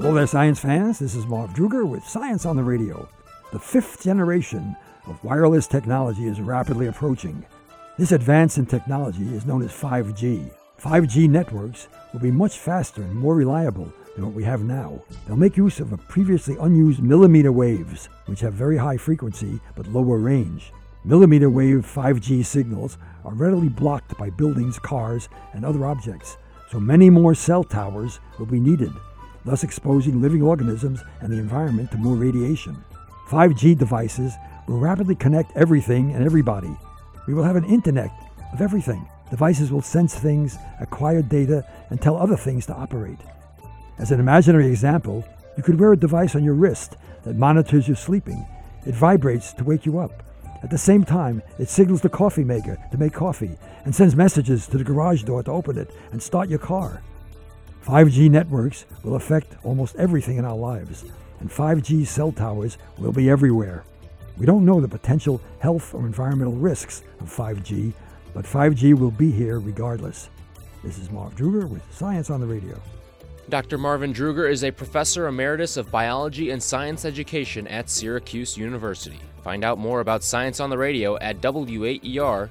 Hello there, science fans. This is Marv Druger with Science on the Radio. The fifth generation of wireless technology is rapidly approaching. This advance in technology is known as 5G. 5G networks will be much faster and more reliable than what we have now. They'll make use of previously unused millimeter waves, which have very high frequency but lower range. Millimeter wave 5G signals are readily blocked by buildings, cars, and other objects, so many more cell towers will be needed thus exposing living organisms and the environment to more radiation. 5G devices will rapidly connect everything and everybody. We will have an internet of everything. Devices will sense things, acquire data, and tell other things to operate. As an imaginary example, you could wear a device on your wrist that monitors your sleeping. It vibrates to wake you up. At the same time, it signals the coffee maker to make coffee and sends messages to the garage door to open it and start your car. 5G networks will affect almost everything in our lives, and 5G cell towers will be everywhere. We don't know the potential health or environmental risks of 5G, but 5G will be here regardless. This is Marv Druger with Science on the Radio. Dr. Marvin Druger is a professor emeritus of biology and science education at Syracuse University. Find out more about Science on the Radio at waer.org.